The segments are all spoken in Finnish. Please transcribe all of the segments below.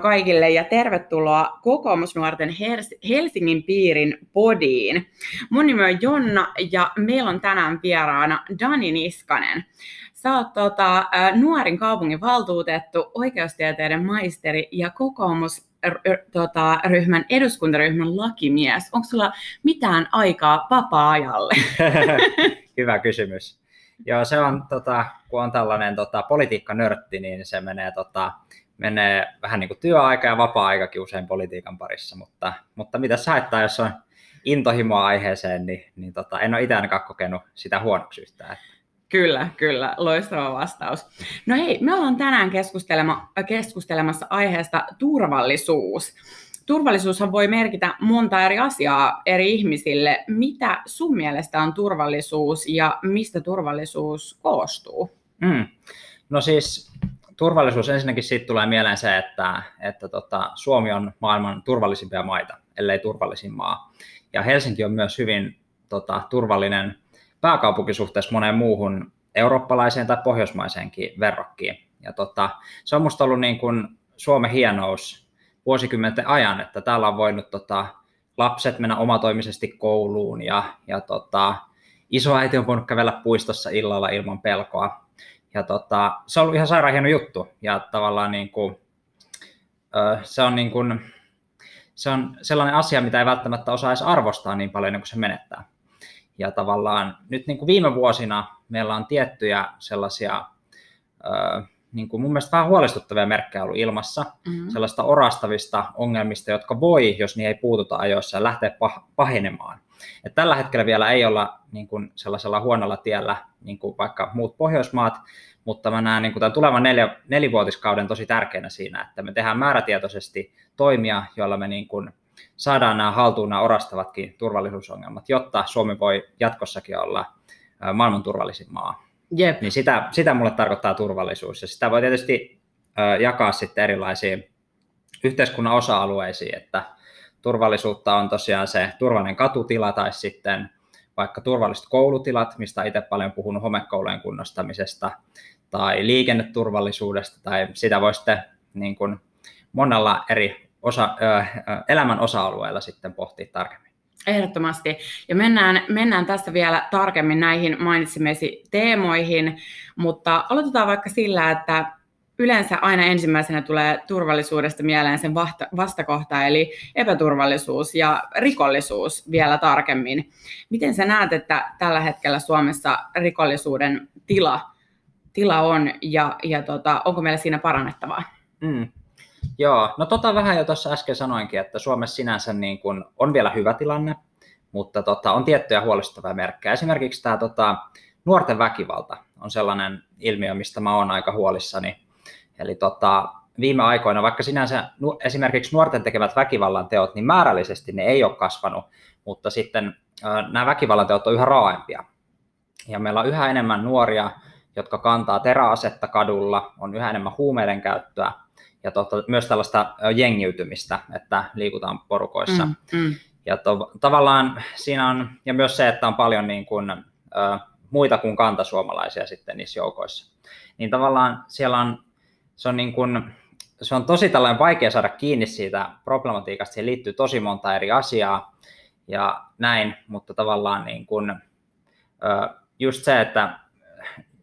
Kaikille ja tervetuloa Kokoomusnuorten Helsingin piirin podiin. Mun nimi on Jonna ja meillä on tänään vieraana Dani Niskanen. Sä oot tota, nuorin kaupungin valtuutettu, oikeustieteiden maisteri ja kokoomus tota, ryhmän, eduskuntaryhmän lakimies. Onko sulla mitään aikaa vapaa-ajalle? Hyvä kysymys. Joo, se on, tota, kun on tällainen tota, politiikkanörtti, niin se menee tota, menee vähän niin kuin työaika ja vapaa-aikakin usein politiikan parissa, mutta, mutta mitä sä haittaa, jos on intohimoa aiheeseen, niin, niin tota, en ole itse ainakaan kokenut sitä huonoksi yhtään. Kyllä, kyllä. Loistava vastaus. No hei, me ollaan tänään keskustelema, keskustelemassa aiheesta turvallisuus. Turvallisuushan voi merkitä monta eri asiaa eri ihmisille. Mitä sun mielestä on turvallisuus ja mistä turvallisuus koostuu? Mm. No siis turvallisuus, ensinnäkin siitä tulee mieleen se, että, että tota, Suomi on maailman turvallisimpia maita, ellei turvallisin maa. Ja Helsinki on myös hyvin tota, turvallinen pääkaupunki suhteessa moneen muuhun eurooppalaiseen tai pohjoismaiseenkin verrokkiin. Ja tota, se on minusta ollut niin kuin Suomen hienous vuosikymmenten ajan, että täällä on voinut tota, lapset mennä omatoimisesti kouluun ja, ja tota, isoäiti on voinut kävellä puistossa illalla ilman pelkoa ja tota, se on ollut ihan sairaan hieno juttu. Ja tavallaan niin kuin, se on niin kuin, se on sellainen asia, mitä ei välttämättä osaa edes arvostaa niin paljon kuin se menettää. Ja tavallaan nyt niin kuin viime vuosina meillä on tiettyjä sellaisia niin kuin mun mielestä vähän huolestuttavia merkkejä ollut ilmassa, mm-hmm. sellaista orastavista ongelmista, jotka voi, jos niihin ei puututa ajoissa, lähteä pahenemaan. Et tällä hetkellä vielä ei olla niin kuin sellaisella huonolla tiellä, niin kuin vaikka muut Pohjoismaat, mutta mä näen niin kuin tämän tulevan neljä, nelivuotiskauden tosi tärkeänä siinä, että me tehdään määrätietoisesti toimia, joilla me niin kuin saadaan nämä haltuun nämä orastavatkin turvallisuusongelmat, jotta Suomi voi jatkossakin olla maailman turvallisin maa. Jep. Niin sitä, sitä mulle tarkoittaa turvallisuus. Ja sitä voi tietysti jakaa sitten erilaisiin yhteiskunnan osa-alueisiin, että turvallisuutta on tosiaan se turvallinen katutila tai sitten vaikka turvalliset koulutilat, mistä itse paljon puhunut homekoulujen kunnostamisesta, tai liikenneturvallisuudesta, tai sitä voi sitten niin kuin monella eri osa, ö, elämän osa-alueella sitten pohtia tarkemmin. Ehdottomasti. Ja mennään, mennään tässä vielä tarkemmin näihin mainitsemesi teemoihin, mutta aloitetaan vaikka sillä, että yleensä aina ensimmäisenä tulee turvallisuudesta mieleen sen vastakohta, eli epäturvallisuus ja rikollisuus vielä tarkemmin. Miten sä näet, että tällä hetkellä Suomessa rikollisuuden tila, tila on ja, ja tota, onko meillä siinä parannettavaa? Mm. Joo, no tota vähän jo tuossa äsken sanoinkin, että Suomessa sinänsä niin kun on vielä hyvä tilanne, mutta tota, on tiettyjä huolestuttavia merkkejä. Esimerkiksi tämä tota, nuorten väkivalta on sellainen ilmiö, mistä mä oon aika huolissani Eli tota, viime aikoina, vaikka sinänsä esimerkiksi nuorten tekemät väkivallan teot, niin määrällisesti ne ei ole kasvanut, mutta sitten nämä väkivallan teot on yhä raaempia. Ja meillä on yhä enemmän nuoria, jotka kantaa teräasetta kadulla, on yhä enemmän huumeiden käyttöä ja tota, myös tällaista jengiytymistä, että liikutaan porukoissa. Mm, mm. Ja to, tavallaan siinä on, ja myös se, että on paljon niin kuin, ö, muita kuin kantasuomalaisia sitten niissä joukoissa. Niin tavallaan siellä on se on, niin kuin, se on tosi tällainen vaikea saada kiinni siitä problematiikasta, siihen liittyy tosi monta eri asiaa ja näin, mutta tavallaan niin kuin, just se, että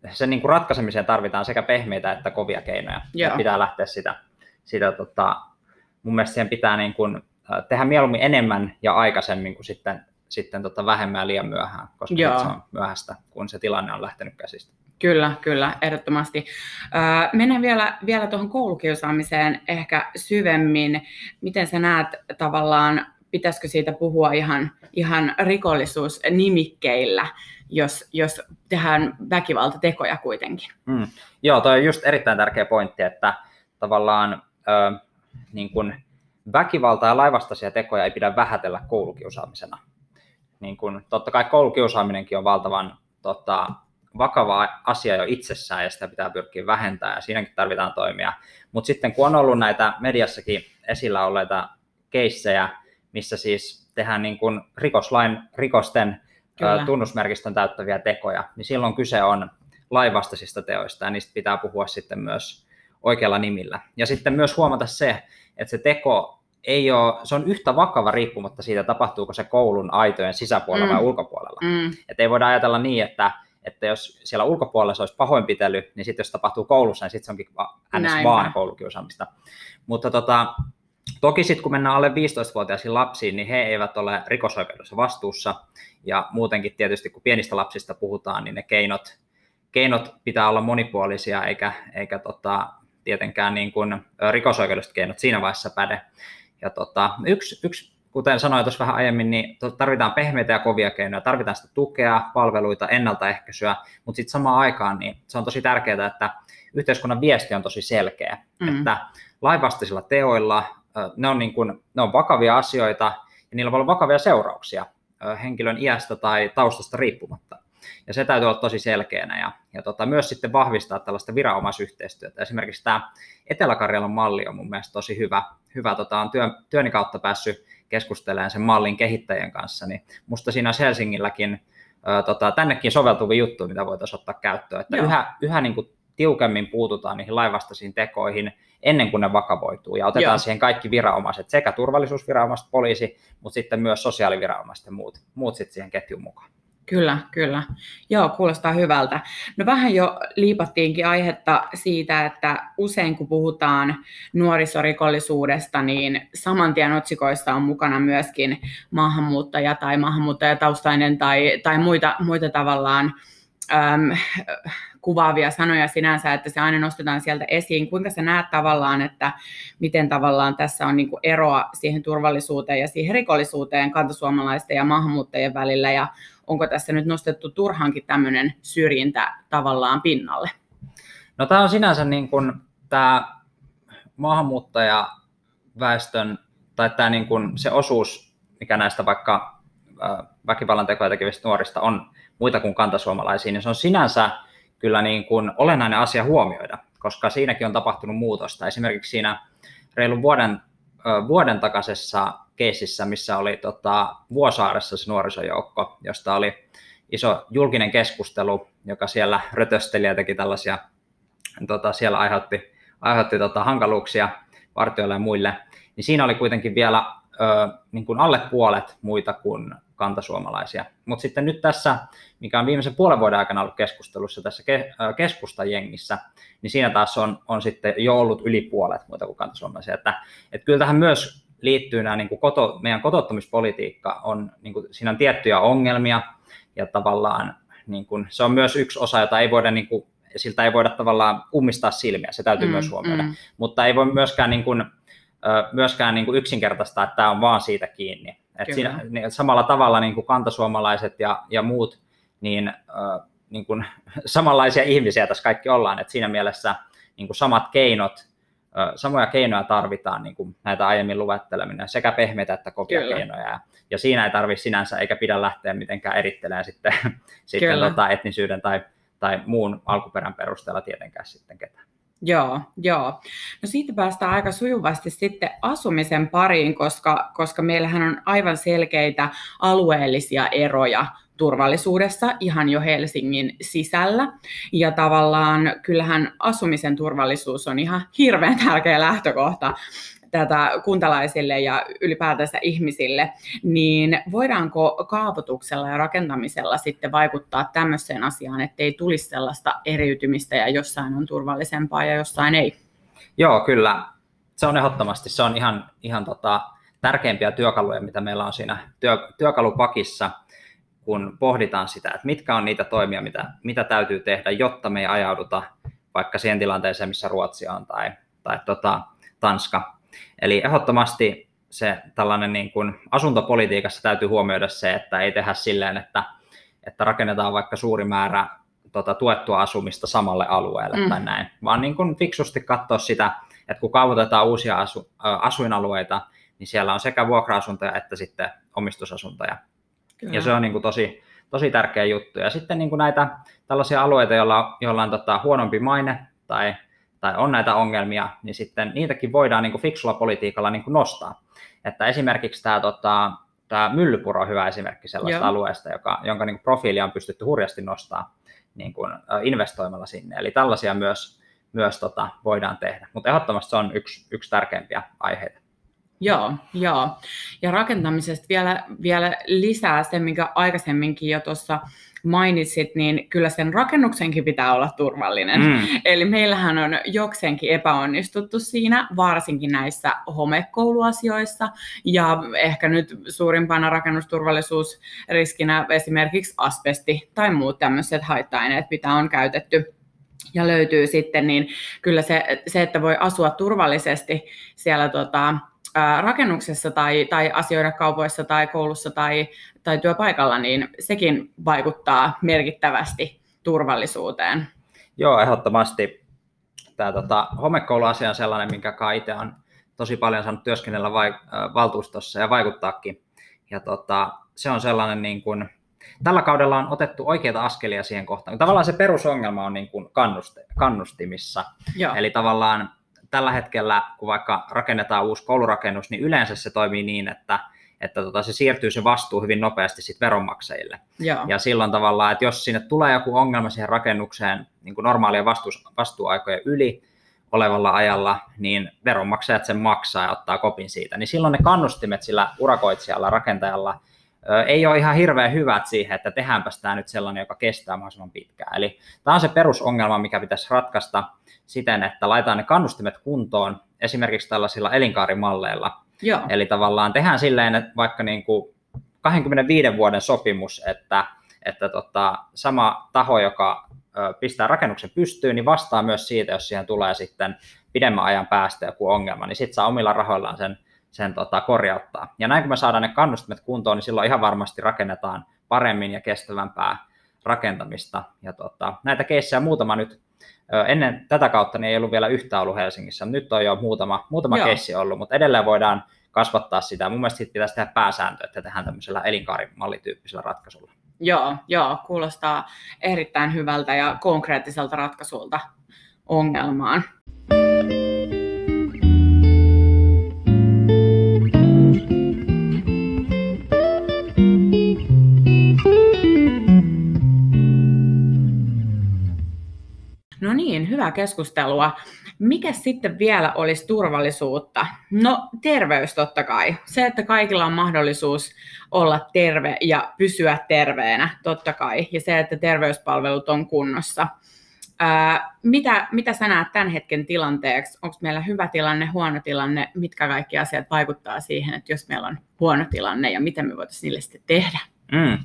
sen niin kuin ratkaisemiseen tarvitaan sekä pehmeitä että kovia keinoja. Ja pitää lähteä sitä, sitä tota, mun mielestä siihen pitää niin kuin, tehdä mieluummin enemmän ja aikaisemmin kuin sitten, sitten tota vähemmän ja liian myöhään, koska se on myöhäistä, kun se tilanne on lähtenyt käsistä. Kyllä, kyllä, ehdottomasti. mennään vielä, vielä tuohon koulukiusaamiseen ehkä syvemmin. Miten sä näet tavallaan, pitäisikö siitä puhua ihan, ihan rikollisuusnimikkeillä, jos, jos tehdään väkivaltatekoja kuitenkin? Mm. Joo, toi on just erittäin tärkeä pointti, että tavallaan ö, niin kun väkivalta ja laivastaisia tekoja ei pidä vähätellä koulukiusaamisena. Niin kun, totta kai koulukiusaaminenkin on valtavan tota, vakava asia jo itsessään ja sitä pitää pyrkiä vähentämään ja siinäkin tarvitaan toimia. Mutta sitten kun on ollut näitä mediassakin esillä olleita keissejä, missä siis tehdään niin kuin rikoslain rikosten Kyllä. tunnusmerkistön täyttäviä tekoja, niin silloin kyse on lainvastaisista teoista ja niistä pitää puhua sitten myös oikealla nimillä. Ja sitten myös huomata se, että se teko ei ole, se on yhtä vakava riippumatta siitä, tapahtuuko se koulun aitojen sisäpuolella mm. vai ulkopuolella. Mm. Että ei voida ajatella niin, että, että jos siellä ulkopuolella se olisi pahoinpitely, niin sitten jos tapahtuu koulussa, niin sitten se onkin ns. vaan koulukiusaamista. Mutta tota, Toki sitten kun mennään alle 15-vuotiaisiin lapsiin, niin he eivät ole rikosoikeudessa vastuussa. Ja muutenkin tietysti kun pienistä lapsista puhutaan, niin ne keinot, keinot pitää olla monipuolisia, eikä, eikä tota, tietenkään niin kuin rikosoikeudelliset keinot siinä vaiheessa päde. Ja tota, yksi, yksi, kuten sanoin tuossa vähän aiemmin, niin tarvitaan pehmeitä ja kovia keinoja, tarvitaan sitä tukea, palveluita, ennaltaehkäisyä, mutta sitten samaan aikaan niin se on tosi tärkeää, että yhteiskunnan viesti on tosi selkeä, mm. että lainvastaisilla teoilla ne on, niin kuin, ne on vakavia asioita ja niillä voi olla vakavia seurauksia henkilön iästä tai taustasta riippumatta. Ja se täytyy olla tosi selkeänä ja, ja tota, myös sitten vahvistaa tällaista viranomaisyhteistyötä. Esimerkiksi tämä Etelä-Karjalan malli on mun mielestä tosi hyvä. hyvä tota, on työn, työni kautta päässyt keskustelemaan sen mallin kehittäjien kanssa, niin musta siinä olisi Helsingilläkin ö, tota, tännekin soveltuvia juttuja, mitä voitaisiin ottaa käyttöön. Että yhä, yhä niin kuin tiukemmin puututaan niihin lainvastaisiin tekoihin ennen kuin ne vakavoituu ja otetaan Joo. siihen kaikki viranomaiset, sekä turvallisuusviranomaiset, poliisi, mutta sitten myös sosiaaliviranomaiset ja muut, muut sitten siihen ketjun mukaan. Kyllä, kyllä. Joo, kuulostaa hyvältä. No vähän jo liipattiinkin aihetta siitä, että usein kun puhutaan nuorisorikollisuudesta, niin saman tien otsikoissa on mukana myöskin maahanmuuttaja tai maahanmuuttajataustainen tai, tai muita, muita tavallaan äm, kuvaavia sanoja sinänsä, että se aina nostetaan sieltä esiin. Kuinka sä näet tavallaan, että miten tavallaan tässä on niin eroa siihen turvallisuuteen ja siihen rikollisuuteen kantasuomalaisten ja maahanmuuttajien välillä, ja onko tässä nyt nostettu turhankin tämmöinen syrjintä tavallaan pinnalle? No tämä on sinänsä niin kuin tämä maahanmuuttajaväestön, tai tämä niin kuin se osuus, mikä näistä vaikka väkivallan tekoja tekevistä nuorista on muita kuin kantasuomalaisia, niin se on sinänsä kyllä niin kuin olennainen asia huomioida, koska siinäkin on tapahtunut muutosta. Esimerkiksi siinä reilun vuoden, vuoden takaisessa keisissä, missä oli tota, Vuosaaressa se nuorisojoukko, josta oli iso julkinen keskustelu, joka siellä rötösteli ja teki tällaisia, tota, siellä aiheutti, aiheutti tota, hankaluuksia vartijoille ja muille, niin siinä oli kuitenkin vielä ö, niin kuin alle puolet muita kuin kantasuomalaisia. Mutta sitten nyt tässä, mikä on viimeisen puolen vuoden aikana ollut keskustelussa tässä keskustajengissä, niin siinä taas on, on sitten jo ollut yli puolet muita kuin kantasuomalaisia. Että, että kyllä tähän myös liittyy nämä niin kuin koto, meidän kotouttamispolitiikka, on, niin kuin, siinä on tiettyjä ongelmia ja tavallaan niin kuin, se on myös yksi osa, jota ei voida niin kuin, siltä ei voida tavallaan ummistaa silmiä, se täytyy mm, myös huomioida. Mm. Mutta ei voi myöskään, niin kuin, myöskään niin kuin yksinkertaistaa, että tämä on vaan siitä kiinni. Et siinä, niin, samalla tavalla niin kuin kantasuomalaiset ja, ja muut, niin, äh, niin kuin, samanlaisia ihmisiä tässä kaikki ollaan. Et siinä mielessä niin kuin samat keinot, äh, samoja keinoja tarvitaan, niin kuin näitä aiemmin luetteleminen, sekä pehmeitä että kovia Kyllä. keinoja. Ja, ja siinä ei tarvitse sinänsä, eikä pidä lähteä mitenkään erittelemään sitten, sitten tota etnisyyden tai, tai muun alkuperän perusteella tietenkään sitten ketään. Joo, joo. No siitä päästään aika sujuvasti sitten asumisen pariin, koska, koska meillähän on aivan selkeitä alueellisia eroja turvallisuudessa ihan jo Helsingin sisällä. Ja tavallaan kyllähän asumisen turvallisuus on ihan hirveän tärkeä lähtökohta tätä kuntalaisille ja ylipäätänsä ihmisille, niin voidaanko kaavoituksella ja rakentamisella sitten vaikuttaa tämmöiseen asiaan, ettei tulisi sellaista eriytymistä ja jossain on turvallisempaa ja jossain ei? Joo, kyllä. Se on ehdottomasti, se on ihan, ihan tota, tärkeimpiä työkaluja, mitä meillä on siinä työ, työkalupakissa, kun pohditaan sitä, että mitkä on niitä toimia, mitä, mitä täytyy tehdä, jotta me ei ajauduta vaikka siihen tilanteeseen, missä Ruotsi on tai, tai tota, Tanska. Eli ehdottomasti se tällainen niin kuin asuntopolitiikassa täytyy huomioida se, että ei tehdä silleen, että, että rakennetaan vaikka suuri määrä tota, tuettua asumista samalle alueelle mm. tai näin, vaan niin kuin fiksusti katsoa sitä, että kun kaavoitetaan uusia asu, asuinalueita, niin siellä on sekä vuokra-asuntoja että sitten omistusasuntoja. Kyllä. Ja se on niin kuin tosi, tosi tärkeä juttu. Ja sitten niin kuin näitä tällaisia alueita, joilla, joilla on tota, huonompi maine tai tai on näitä ongelmia, niin sitten niitäkin voidaan niin kuin fiksulla politiikalla niin kuin nostaa. Että esimerkiksi tämä, tota, tämä Myllypuro on hyvä esimerkki sellaista Joo. alueesta, joka, jonka niin kuin profiilia on pystytty hurjasti nostaa niin kuin investoimalla sinne. Eli tällaisia myös, myös tota, voidaan tehdä. Mutta ehdottomasti se on yksi, yksi tärkeimpiä aiheita. Joo, joo. Ja rakentamisesta vielä, vielä lisää se, minkä aikaisemminkin jo tuossa mainitsit, niin kyllä sen rakennuksenkin pitää olla turvallinen. Mm. Eli meillähän on jokseenkin epäonnistuttu siinä, varsinkin näissä homekouluasioissa, ja ehkä nyt suurimpana rakennusturvallisuusriskinä esimerkiksi asbesti tai muut tämmöiset haitta-aineet, mitä on käytetty ja löytyy sitten, niin kyllä se, se että voi asua turvallisesti siellä tota, rakennuksessa tai, tai asioida kaupoissa tai koulussa tai, tai työpaikalla, niin sekin vaikuttaa merkittävästi turvallisuuteen. Joo, ehdottomasti. Tämä tota, homekouluasia on sellainen, minkä itse on tosi paljon saanut työskennellä vai, äh, valtuustossa ja vaikuttaakin. Ja tota, se on sellainen, niin kuin, tällä kaudella on otettu oikeita askelia siihen kohtaan. Tavallaan se perusongelma on niin kuin kannuste, kannustimissa. Joo. Eli tavallaan tällä hetkellä, kun vaikka rakennetaan uusi koulurakennus, niin yleensä se toimii niin, että, että tota, se siirtyy se vastuu hyvin nopeasti sit veronmaksajille. Joo. Ja silloin tavallaan, että jos sinne tulee joku ongelma siihen rakennukseen niin kuin normaalien vastu, vastuuaikojen yli olevalla ajalla, niin veronmaksajat sen maksaa ja ottaa kopin siitä. Niin silloin ne kannustimet sillä urakoitsijalla, rakentajalla, ei ole ihan hirveän hyvät siihen, että tehdäänpäs tämä nyt sellainen, joka kestää mahdollisimman pitkään. Eli tämä on se perusongelma, mikä pitäisi ratkaista siten, että laitetaan ne kannustimet kuntoon esimerkiksi tällaisilla elinkaarimalleilla. Joo. Eli tavallaan tehdään silleen, että vaikka niin kuin 25 vuoden sopimus, että, että tota, sama taho, joka pistää rakennuksen pystyyn, niin vastaa myös siitä, jos siihen tulee sitten pidemmän ajan päästä joku ongelma, niin sitten saa omilla rahoillaan sen, sen tota, korjauttaa. Ja näin kun me saadaan ne kannustimet kuntoon, niin silloin ihan varmasti rakennetaan paremmin ja kestävämpää rakentamista. Ja tota, näitä keissejä muutama nyt Ennen tätä kautta niin ei ollut vielä yhtä ollut Helsingissä, nyt on jo muutama, muutama keissi ollut, mutta edelleen voidaan kasvattaa sitä. Mun mielestä siitä pitäisi tehdä pääsääntö, että tehdään tämmöisellä elinkaarimallityyppisellä ratkaisulla. Joo, joo, kuulostaa erittäin hyvältä ja konkreettiselta ratkaisulta ongelmaan. No niin, hyvää keskustelua. Mikä sitten vielä olisi turvallisuutta? No terveys totta kai. Se, että kaikilla on mahdollisuus olla terve ja pysyä terveenä totta kai. Ja se, että terveyspalvelut on kunnossa. Ää, mitä, mitä sä näet tämän hetken tilanteeksi? Onko meillä hyvä tilanne, huono tilanne? Mitkä kaikki asiat vaikuttaa siihen, että jos meillä on huono tilanne ja miten me voitaisiin niille sitten tehdä? Mm.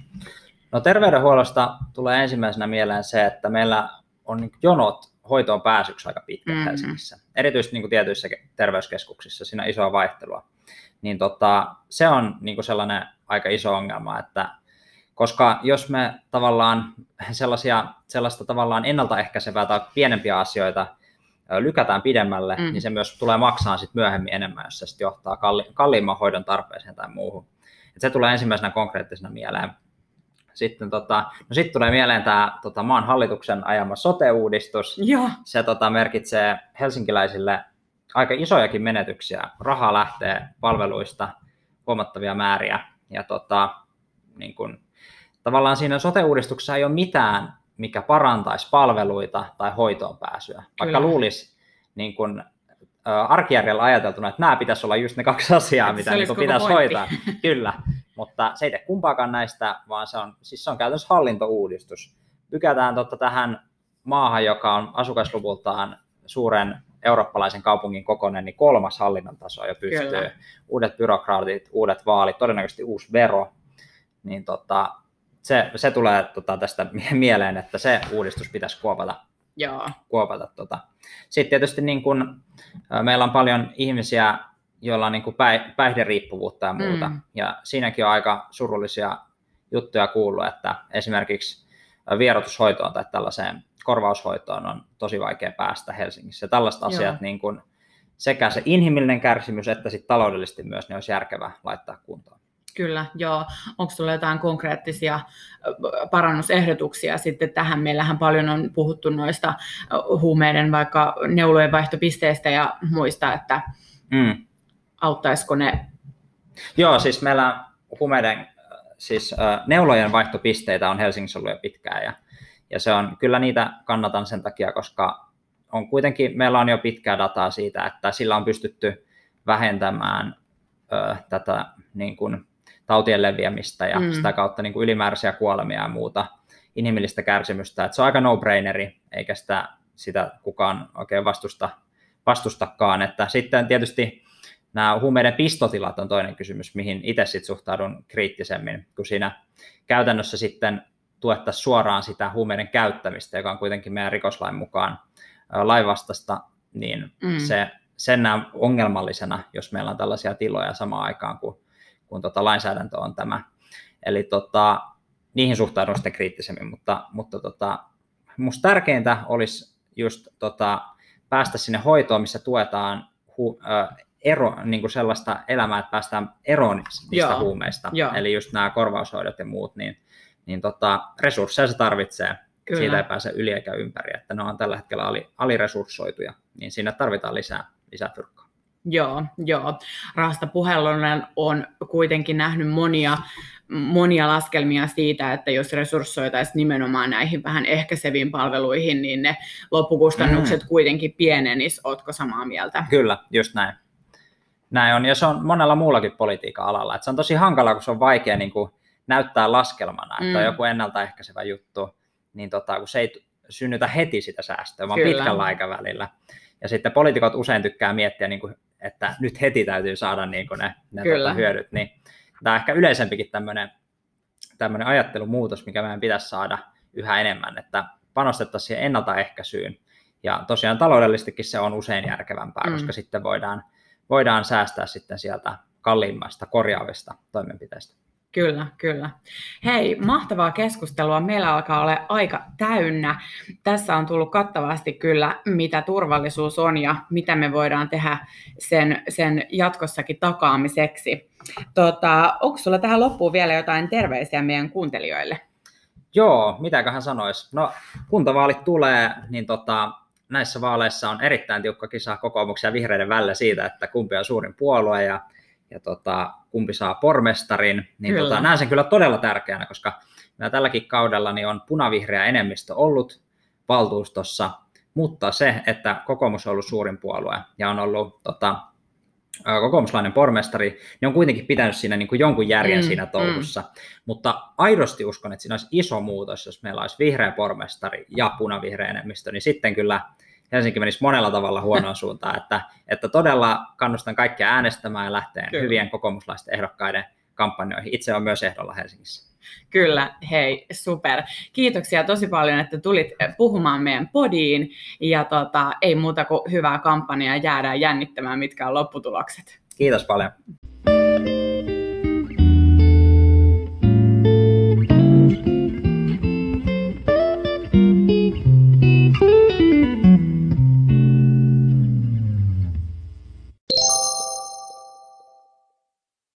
No terveydenhuollosta tulee ensimmäisenä mieleen se, että meillä on niin jonot hoitoon pääsyksi aika pitkät mm-hmm. Helsingissä. Erityisesti niin kuin tietyissä terveyskeskuksissa, siinä on isoa vaihtelua. Niin tota, se on niin kuin sellainen aika iso ongelma, että koska jos me tavallaan sellaisia, sellaista tavallaan ennaltaehkäisevää tai pienempiä asioita lykätään pidemmälle, mm. niin se myös tulee maksaa sit myöhemmin enemmän, jos se sit johtaa kalli, kalliimman hoidon tarpeeseen tai muuhun. Et se tulee ensimmäisenä konkreettisena mieleen. Sitten tota, no sit tulee mieleen tämä tota, maan hallituksen ajama sote-uudistus. Ja. Se tota, merkitsee helsinkiläisille aika isojakin menetyksiä. Raha lähtee palveluista huomattavia määriä. Ja tota, niin kun, tavallaan siinä sote-uudistuksessa ei ole mitään, mikä parantaisi palveluita tai hoitoon pääsyä. Vaikka Kyllä. luulisi niin kun, arkijärjellä ajateltuna, että nämä pitäisi olla just ne kaksi asiaa, että mitä niin pitäisi pointti. hoitaa. Kyllä, mutta se ei tee kumpaakaan näistä, vaan se on, siis se on käytännössä hallintouudistus. Pykätään totta tähän maahan, joka on asukasluvultaan suuren eurooppalaisen kaupungin kokoinen, niin kolmas hallinnon taso jo pystyy. Kyllä. Uudet byrokraatit, uudet vaalit, todennäköisesti uusi vero. Niin tota, se, se tulee tota, tästä mieleen, että se uudistus pitäisi kuopata. Joo. kuopata tota. Sitten tietysti niin kun, meillä on paljon ihmisiä, joilla on niin kuin päihderiippuvuutta ja muuta. Mm. Ja siinäkin on aika surullisia juttuja kuullut, että esimerkiksi vierotushoitoon tai tällaiseen korvaushoitoon on tosi vaikea päästä Helsingissä. Tällaiset asiat, niin kuin sekä se inhimillinen kärsimys että sitten taloudellisesti myös, ne olisi järkevää laittaa kuntoon. Kyllä, joo. Onko sinulla jotain konkreettisia parannusehdotuksia sitten tähän? Meillähän paljon on puhuttu noista huumeiden vaikka neulojen vaihtopisteistä ja muista, että mm auttaisiko ne? Joo, siis meillä huumeiden, siis neulojen vaihtopisteitä on Helsingissä ollut jo pitkään ja, ja se on, kyllä niitä kannatan sen takia, koska on kuitenkin, meillä on jo pitkää dataa siitä, että sillä on pystytty vähentämään ö, tätä niin kuin, tautien leviämistä ja mm. sitä kautta niin kuin ylimääräisiä kuolemia ja muuta inhimillistä kärsimystä. Et se on aika no-braineri, eikä sitä, sitä kukaan oikein vastusta, vastustakaan. Että sitten tietysti nämä huumeiden pistotilat on toinen kysymys, mihin itse sit suhtaudun kriittisemmin, kun siinä käytännössä sitten tuettaisiin suoraan sitä huumeiden käyttämistä, joka on kuitenkin meidän rikoslain mukaan laivastasta, niin mm. se, sen näen ongelmallisena, jos meillä on tällaisia tiloja samaan aikaan, kun, kun tota lainsäädäntö on tämä. Eli tota, niihin suhtaudun sitten kriittisemmin, mutta, mutta tota, musta tärkeintä olisi just tota, päästä sinne hoitoon, missä tuetaan hu, ö, ero, niin kuin sellaista elämää, että päästään eroon niistä Joo. huumeista, Joo. eli just nämä korvaushoidot ja muut, niin, niin tota, resursseja se tarvitsee. Kyllä. Siitä ei pääse yli eikä ympäri, että ne on tällä hetkellä ali, aliresurssoituja, niin siinä tarvitaan lisää, lisää fyrkkaa. Joo, joo. Rahasta puhelunen on kuitenkin nähnyt monia, monia laskelmia siitä, että jos resurssoitaisiin nimenomaan näihin vähän ehkäiseviin palveluihin, niin ne loppukustannukset mm. kuitenkin pienenis. Ootko samaa mieltä? Kyllä, just näin. Näin on, ja se on monella muullakin politiikan alalla. Et se on tosi hankala, kun se on vaikea niin kuin näyttää laskelmana, että mm. on joku ennaltaehkäisevä juttu, niin tota, kun se ei synnytä heti sitä säästöä, vaan Kyllä. pitkällä aikavälillä. Ja sitten poliitikot usein tykkää miettiä, niin kuin, että nyt heti täytyy saada niin kuin ne, ne tota, hyödyt. Niin, tämä on ehkä yleisempikin tämmöinen, tämmöinen ajattelumuutos, mikä meidän pitäisi saada yhä enemmän, että panostettaisiin siihen ennaltaehkäisyyn. Ja tosiaan taloudellisestikin se on usein järkevämpää, mm. koska sitten voidaan, voidaan säästää sitten sieltä kalliimmasta korjaavista toimenpiteistä. Kyllä, kyllä. Hei, mahtavaa keskustelua. Meillä alkaa olla aika täynnä. Tässä on tullut kattavasti kyllä, mitä turvallisuus on ja mitä me voidaan tehdä sen, sen jatkossakin takaamiseksi. Tota, onko sulla tähän loppuun vielä jotain terveisiä meidän kuuntelijoille? Joo, mitäköhän sanoisi. No, kuntavaalit tulee, niin tota, näissä vaaleissa on erittäin tiukka kisa kokoomuksen ja vihreiden välillä siitä, että kumpi on suurin puolue ja ja tota, kumpi saa pormestarin, niin tota, näen sen kyllä todella tärkeänä, koska tälläkin kaudella niin on punavihreä enemmistö ollut valtuustossa, mutta se, että kokoomus on ollut suurin puolue ja on ollut tota, kokoomuslainen pormestari, niin on kuitenkin pitänyt siinä niin kuin jonkun järjen mm, siinä touhussa. Mm. Mutta aidosti uskon, että siinä olisi iso muutos, jos meillä olisi vihreä pormestari ja punavihreä enemmistö, niin sitten kyllä Helsinki menisi monella tavalla huonoon suuntaan, että, että todella kannustan kaikkia äänestämään ja lähteen Kyllä. hyvien kokoomuslaisten ehdokkaiden kampanjoihin. Itse on myös ehdolla Helsingissä. Kyllä, hei, super. Kiitoksia tosi paljon, että tulit puhumaan meidän podiin ja tota, ei muuta kuin hyvää kampanjaa, jäädään jännittämään, mitkä on lopputulokset. Kiitos paljon.